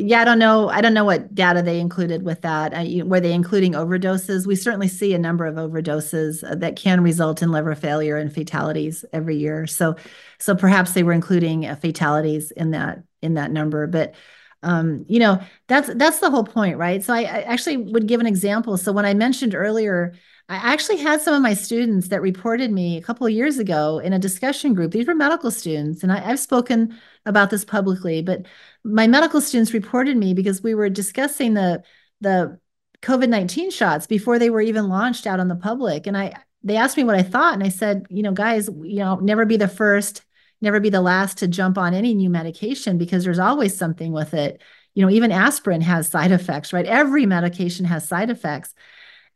yeah, I don't know. I don't know what data they included with that. Uh, were they including overdoses? We certainly see a number of overdoses uh, that can result in liver failure and fatalities every year. So, so perhaps they were including uh, fatalities in that in that number. But um, you know, that's that's the whole point, right? So I, I actually would give an example. So when I mentioned earlier I actually had some of my students that reported me a couple of years ago in a discussion group. These were medical students, and I, have spoken about this publicly, but my medical students reported me because we were discussing the the COVID nineteen shots before they were even launched out on the public, and I they asked me what I thought, and I said, you know, guys, you know, never be the first, never be the last to jump on any new medication because there's always something with it. You know, even aspirin has side effects, right? Every medication has side effects.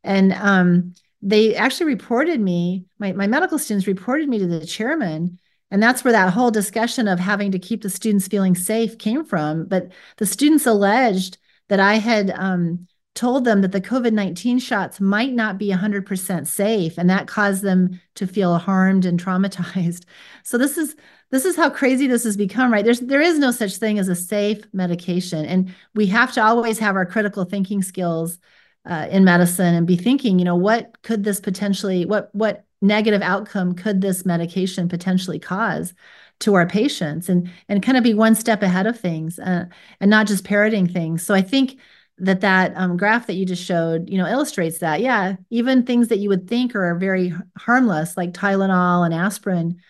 And um, they actually reported me, my, my medical students reported me to the chairman. And that's where that whole discussion of having to keep the students feeling safe came from. But the students alleged that I had um, told them that the COVID 19 shots might not be 100% safe, and that caused them to feel harmed and traumatized. So, this is this is how crazy this has become right there's there is no such thing as a safe medication and we have to always have our critical thinking skills uh, in medicine and be thinking, you know, what could this potentially, what what negative outcome could this medication potentially cause to our patients, and and kind of be one step ahead of things, uh, and not just parroting things. So I think that that um, graph that you just showed, you know, illustrates that. Yeah, even things that you would think are very harmless, like Tylenol and aspirin,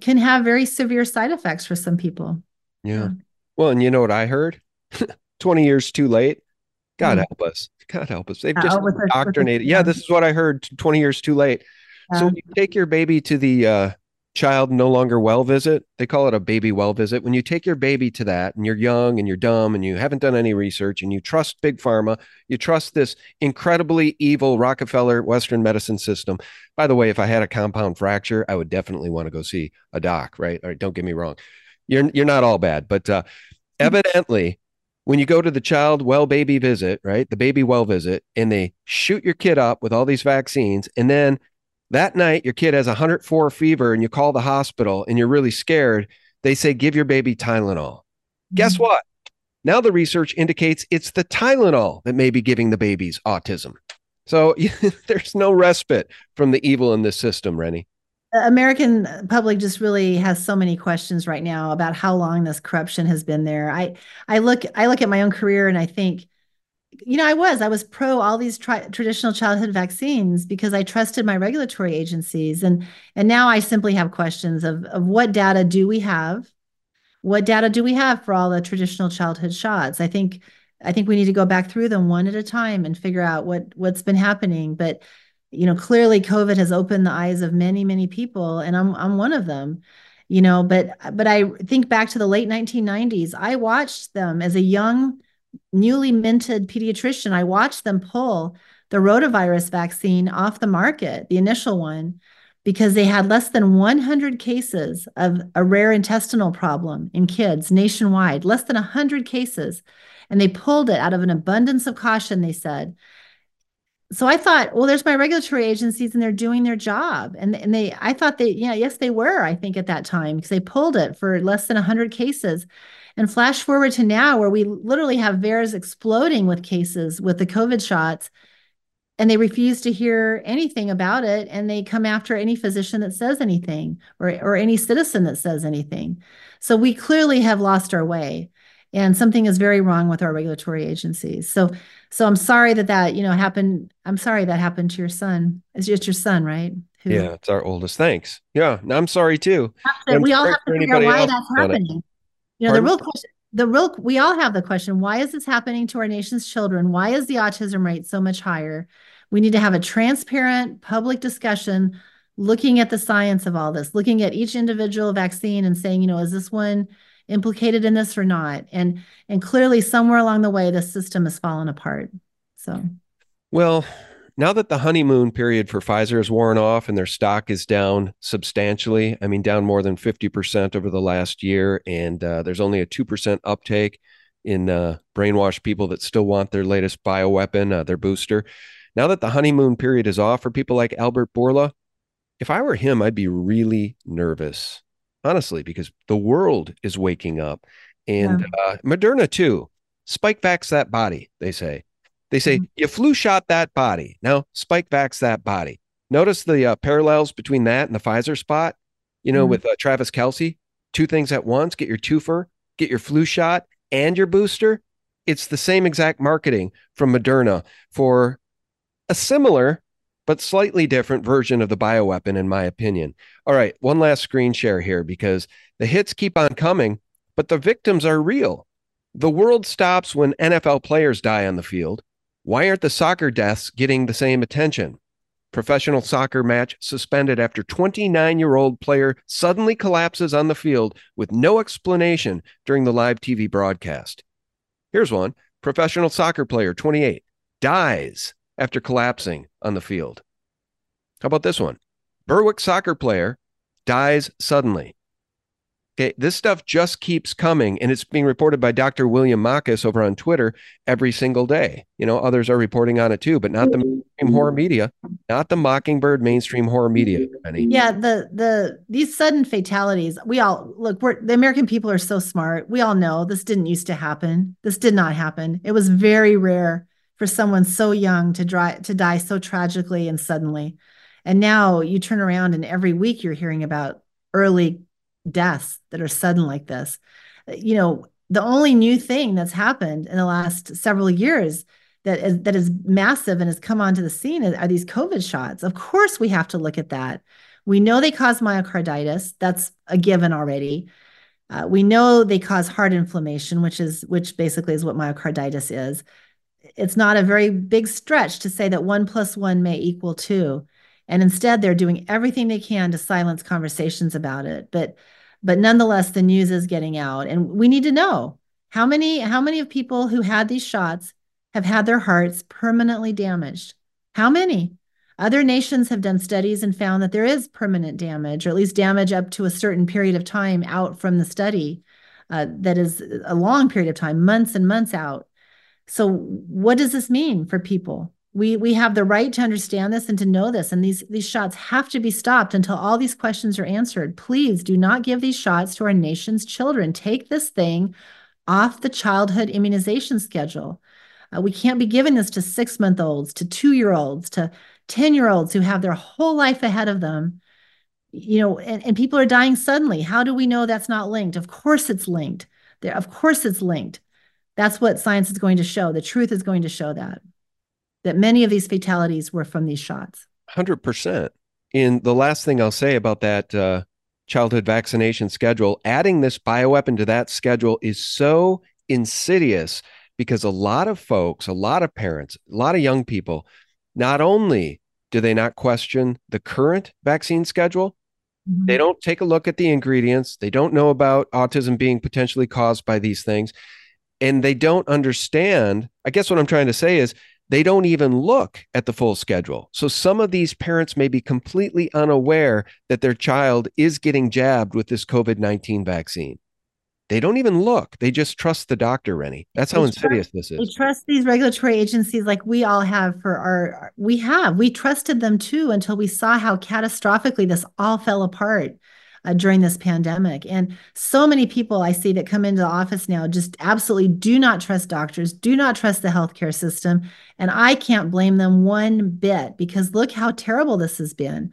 can have very severe side effects for some people. Yeah. yeah. Well, and you know what I heard? 20 years too late. God mm. help us. God help us. They've just indoctrinated. Yeah, this is what I heard 20 years too late. Yeah. So when you take your baby to the uh, child no longer well visit, they call it a baby well visit. When you take your baby to that and you're young and you're dumb and you haven't done any research and you trust big pharma, you trust this incredibly evil Rockefeller Western medicine system. By the way, if I had a compound fracture, I would definitely want to go see a doc, right? All right, don't get me wrong. You're you're not all bad, but uh, evidently when you go to the child well baby visit, right? The baby well visit, and they shoot your kid up with all these vaccines. And then that night, your kid has 104 fever and you call the hospital and you're really scared. They say, give your baby Tylenol. Mm-hmm. Guess what? Now the research indicates it's the Tylenol that may be giving the babies autism. So there's no respite from the evil in this system, Rennie. American public just really has so many questions right now about how long this corruption has been there. I I look I look at my own career and I think, you know, I was I was pro all these tri- traditional childhood vaccines because I trusted my regulatory agencies, and and now I simply have questions of of what data do we have, what data do we have for all the traditional childhood shots? I think I think we need to go back through them one at a time and figure out what what's been happening, but you know clearly covid has opened the eyes of many many people and i'm i'm one of them you know but but i think back to the late 1990s i watched them as a young newly minted pediatrician i watched them pull the rotavirus vaccine off the market the initial one because they had less than 100 cases of a rare intestinal problem in kids nationwide less than 100 cases and they pulled it out of an abundance of caution they said so I thought, well, there's my regulatory agencies and they're doing their job. And, and they, I thought they, yeah, yes, they were, I think at that time, because they pulled it for less than 100 cases. And flash forward to now, where we literally have VAERS exploding with cases with the COVID shots, and they refuse to hear anything about it. And they come after any physician that says anything or, or any citizen that says anything. So we clearly have lost our way and something is very wrong with our regulatory agencies. So, so I'm sorry that that you know happened. I'm sorry that happened to your son. It's just your son, right? Who, yeah, it's our oldest. Thanks. Yeah, I'm sorry too. we all have to figure out why that's happening. You know, Pardon? the real question. The real, we all have the question: Why is this happening to our nation's children? Why is the autism rate so much higher? We need to have a transparent public discussion, looking at the science of all this, looking at each individual vaccine, and saying, you know, is this one implicated in this or not and and clearly somewhere along the way the system has fallen apart so well now that the honeymoon period for Pfizer is worn off and their stock is down substantially, I mean, down more than 50% over the last year, and uh, there's only a 2% uptake in uh, brainwashed people that still want their latest bioweapon, uh, their booster. Now that the honeymoon period is off for people like Albert Bourla, if I were him, I'd be really nervous honestly, because the world is waking up. And yeah. uh, Moderna, too. spike Spikevax that body, they say. They say mm-hmm. you flu shot that body. Now, Spikevax that body. Notice the uh, parallels between that and the Pfizer spot, you know, mm-hmm. with uh, Travis Kelce. Two things at once get your twofer, get your flu shot and your booster. It's the same exact marketing from Moderna for a similar but slightly different version of the bioweapon, in my opinion. All right, one last screen share here because the hits keep on coming, but the victims are real. The world stops when NFL players die on the field. Why aren't the soccer deaths getting the same attention? Professional soccer match suspended after 29 year old player suddenly collapses on the field with no explanation during the live TV broadcast. Here's one professional soccer player, 28, dies after collapsing on the field. How about this one? Berwick soccer player dies suddenly. Okay, this stuff just keeps coming, and it's being reported by Dr. William Makis over on Twitter every single day. You know, others are reporting on it too, but not the mainstream horror media, not the Mockingbird mainstream horror media. Penny. Yeah, the the these sudden fatalities. We all look. We're the American people are so smart. We all know this didn't used to happen. This did not happen. It was very rare for someone so young to dry, to die so tragically and suddenly. And now you turn around and every week you're hearing about early deaths that are sudden like this. You know, the only new thing that's happened in the last several years that is that is massive and has come onto the scene are these COVID shots. Of course, we have to look at that. We know they cause myocarditis. That's a given already. Uh, we know they cause heart inflammation, which is which basically is what myocarditis is it's not a very big stretch to say that one plus one may equal two. And instead, they're doing everything they can to silence conversations about it. But but nonetheless, the news is getting out. And we need to know how many, how many of people who had these shots have had their hearts permanently damaged? How many? Other nations have done studies and found that there is permanent damage, or at least damage up to a certain period of time out from the study. Uh, that is a long period of time, months and months out. So what does this mean for people? We we have the right to understand this and to know this and these these shots have to be stopped until all these questions are answered. Please do not give these shots to our nation's children. Take this thing off the childhood immunization schedule. Uh, we can't be giving this to 6-month-olds, to 2-year-olds, to 10-year-olds who have their whole life ahead of them you know, and, and people are dying suddenly. How do we know that's not linked? Of course it's linked. There, of course it's linked. That's what science is going to show. The truth is going to show that that many of these fatalities were from these shots. 100%. In the last thing I'll say about that uh, childhood vaccination schedule, adding this bioweapon to that schedule is so insidious because a lot of folks, a lot of parents, a lot of young people, not only do they not question the current vaccine schedule, mm-hmm. they don't take a look at the ingredients, they don't know about autism being potentially caused by these things and they don't understand. I guess what I'm trying to say is they don't even look at the full schedule. So some of these parents may be completely unaware that their child is getting jabbed with this COVID 19 vaccine. They don't even look. They just trust the doctor, Rennie. That's how They insidious this is. We trust these regulatory agencies like we all have for our, we have, we trusted them too until we saw how catastrophically this all fell apart uh, during this pandemic. And so many people I see that come into the office now just absolutely do not trust doctors, do not trust the healthcare system. And I can't blame them one bit because look how terrible this has been.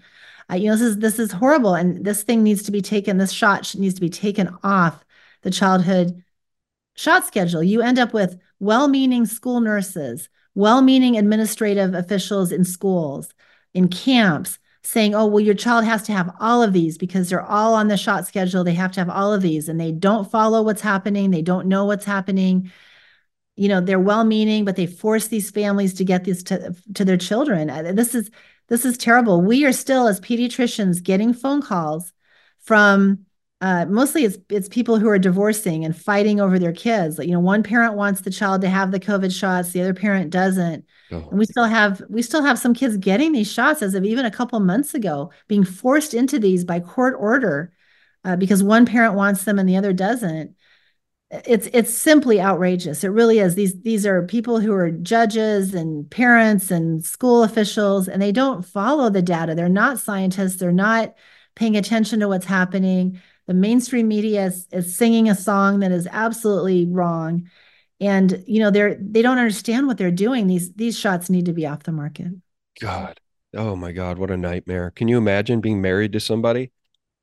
Uh, you know, this is this is horrible, and this thing needs to be taken. This shot needs to be taken off the childhood shot schedule. You end up with well-meaning school nurses, well-meaning administrative officials in schools, in camps, saying, "Oh, well, your child has to have all of these because they're all on the shot schedule. They have to have all of these, and they don't follow what's happening. They don't know what's happening." You know, they're well-meaning, but they force these families to get these to, to their children. Uh, This is this is terrible. We are still, as pediatricians, getting phone calls from uh, mostly it's it's people who are divorcing and fighting over their kids. Like, you know, one parent wants the child to have the COVID shots, the other parent doesn't. And we still have we still have some kids getting these shots as of even a couple months ago, being forced into these by court order uh, because one parent wants them and the other doesn't. It's it's simply outrageous. It really is. These these are people who are judges and parents and school officials, and they don't follow the data. They're not scientists. They're not paying attention to what's happening. The mainstream media is, is singing a song that is absolutely wrong and you know they're they don't understand what they're doing these these shots need to be off the market God. Oh my God, what a nightmare. Can you imagine being married to somebody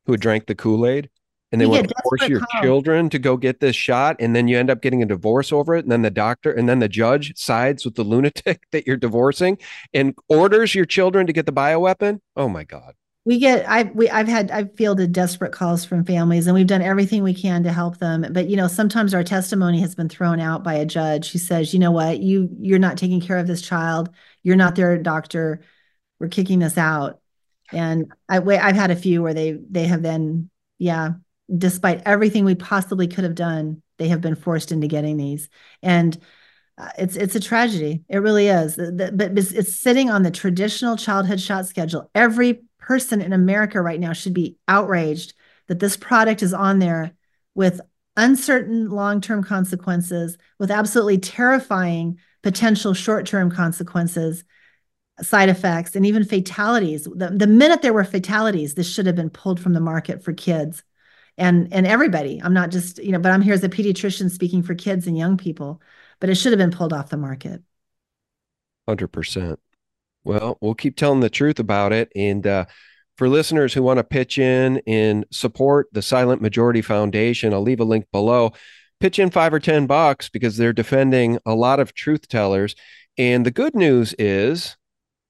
who drank the Kool-Aid and they You want to force your children to go get this shot and then you end up getting a divorce over it and then the doctor and then the judge sides with the lunatic that you're divorcing and orders your children to get the bioweapon? Oh my God. We get i've we, i've had i've fielded desperate calls from families and we've done everything we can to help them but you know sometimes our testimony has been thrown out by a judge who says you know what you you're not taking care of this child you're not their doctor we're kicking this out and i i've had a few where they they have been yeah despite everything we possibly could have done they have been forced into getting these and uh, it's it's a tragedy. It really is. But it's, it's sitting on the traditional childhood shot schedule. Every person in America right now should be outraged that this product is on there with uncertain long-term consequences, with absolutely terrifying potential short-term consequences, side effects, and even fatalities. The, the minute there were fatalities, this should have been pulled from the market for kids and and everybody. I'm not just, you know, but I'm here as a pediatrician speaking for kids and young people but it should have been pulled off the market. 100%. Well, we'll keep telling the truth about it. And uh, for listeners who want to pitch in and support the Silent Majority Foundation, I'll leave a link below. Pitch in five or 10 bucks because they're defending a lot of truth tellers. And the good news is,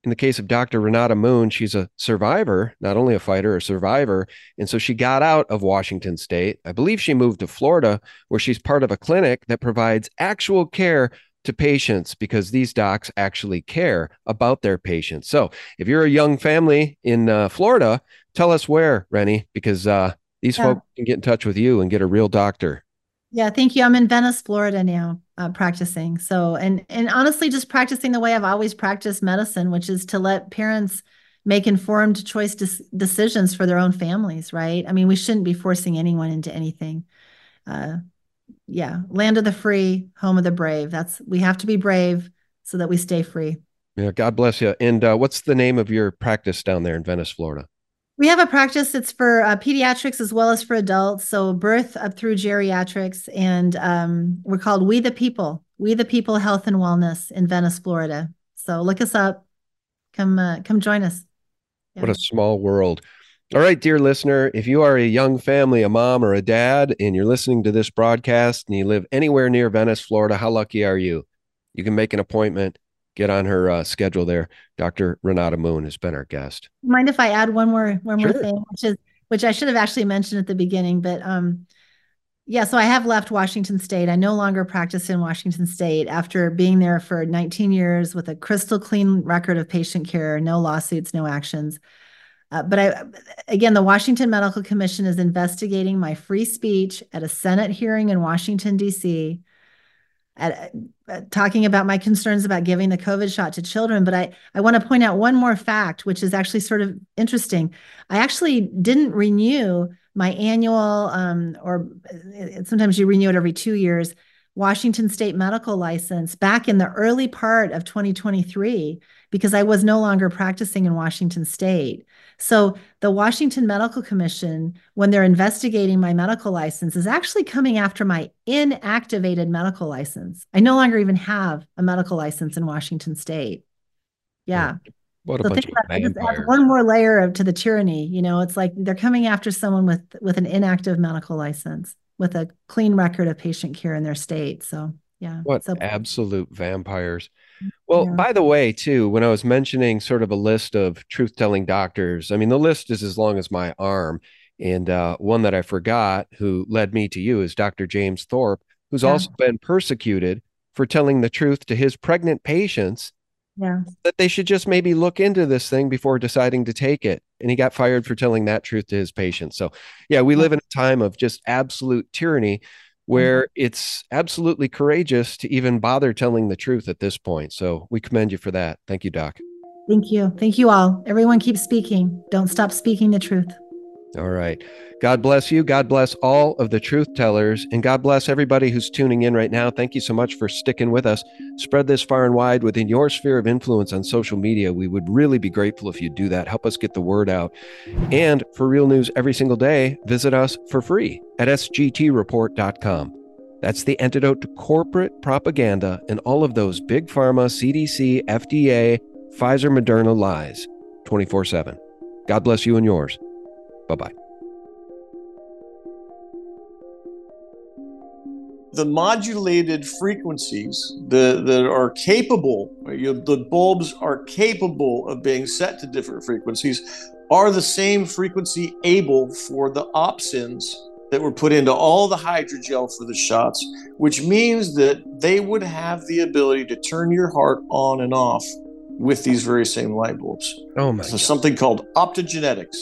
in the case of Dr. Renata Moon, she's a survivor, not only a fighter, a survivor. And so she got out of Washington State. I believe she moved to Florida, where she's part of a clinic that provides actual care to patients because these docs actually care about their patients. So if you're a young family in uh, Florida, tell us where, Rennie, because uh, these Yeah. folks can get in touch with you and get a real doctor. Yeah, thank you. I'm in Venice, Florida now, uh, practicing. So, and and honestly, just practicing the way I've always practiced medicine, which is to let parents make informed choice des- decisions for their own families. Right? I mean, we shouldn't be forcing anyone into anything. Uh, yeah, land of the free, home of the brave. That's we have to be brave so that we stay free. Yeah, God bless you. And uh, what's the name of your practice down there in Venice, Florida? We have a practice. It's for uh, pediatrics as well as for adults. So birth up through geriatrics, and um, we're called We the People. We the People Health and Wellness in Venice, Florida. So look us up. Come, uh, come join us. What a small world. All right, dear listener, if you are a young family, a mom or a dad, and you're listening to this broadcast and you live anywhere near Venice, Florida, how lucky are you? You can make an appointment, get on her uh, schedule there. Dr. Renata Moon has been our guest. Mind if I add one more one more thing, which is which I should have actually mentioned at the beginning, but um, yeah. So I have left Washington State. I no longer practice in Washington State after being there for 19 years with a crystal clean record of patient care, no lawsuits, no actions. Uh, but I, again, the Washington Medical Commission is investigating my free speech at a Senate hearing in Washington D.C. At, uh, talking about my concerns about giving the COVID shot to children. But I, I want to point out one more fact, which is actually sort of interesting. I actually didn't renew my annual, um, or uh, sometimes you renew it every two years, Washington State medical license back in the early part of 2023 because I was no longer practicing in Washington State. So the Washington Medical Commission, when they're investigating my medical license, is actually coming after my inactivated medical license. I no longer even have a medical license in Washington State. Yeah. What a so bunch of vampires. One more layer of to the tyranny. You know, it's like they're coming after someone with with an inactive medical license with a clean record of patient care in their state. So yeah. What so, absolute vampires. Well, yeah. by the way, too, when I was mentioning sort of a list of truth telling doctors, I mean, the list is as long as my arm. And uh, one that I forgot who led me to you is Dr. James Thorpe, who's yeah. also been persecuted for telling the truth to his pregnant patients. Yeah. That they should just maybe look into this thing before deciding to take it. And he got fired for telling that truth to his patients. So, yeah, we live in a time of just absolute tyranny where mm-hmm. it's absolutely courageous to even bother telling the truth at this point. So we commend you for that. Thank you, Doc. Thank you. Thank you all. Everyone keep speaking. Don't stop speaking the truth. All right. God bless you. God bless all of the truth tellers. And God bless everybody who's tuning in right now. Thank you so much for sticking with us. Spread this far and wide within your sphere of influence on social media. We would really be grateful if you do that. Help us get the word out. And for real news every single day, visit us for free at sgtreport.com. That's the antidote to corporate propaganda and all of those big pharma, CDC, FDA, Pfizer, Moderna lies 24 7. God bless you and yours. Bye bye. the modulated frequencies that, that are capable, you know, the bulbs are capable of being set to different frequencies, are the same frequency able for the opsins that were put into all the hydrogel for the shots, which means that they would have the ability to turn your heart on and off with these very same light bulbs. Oh my! So something called optogenetics.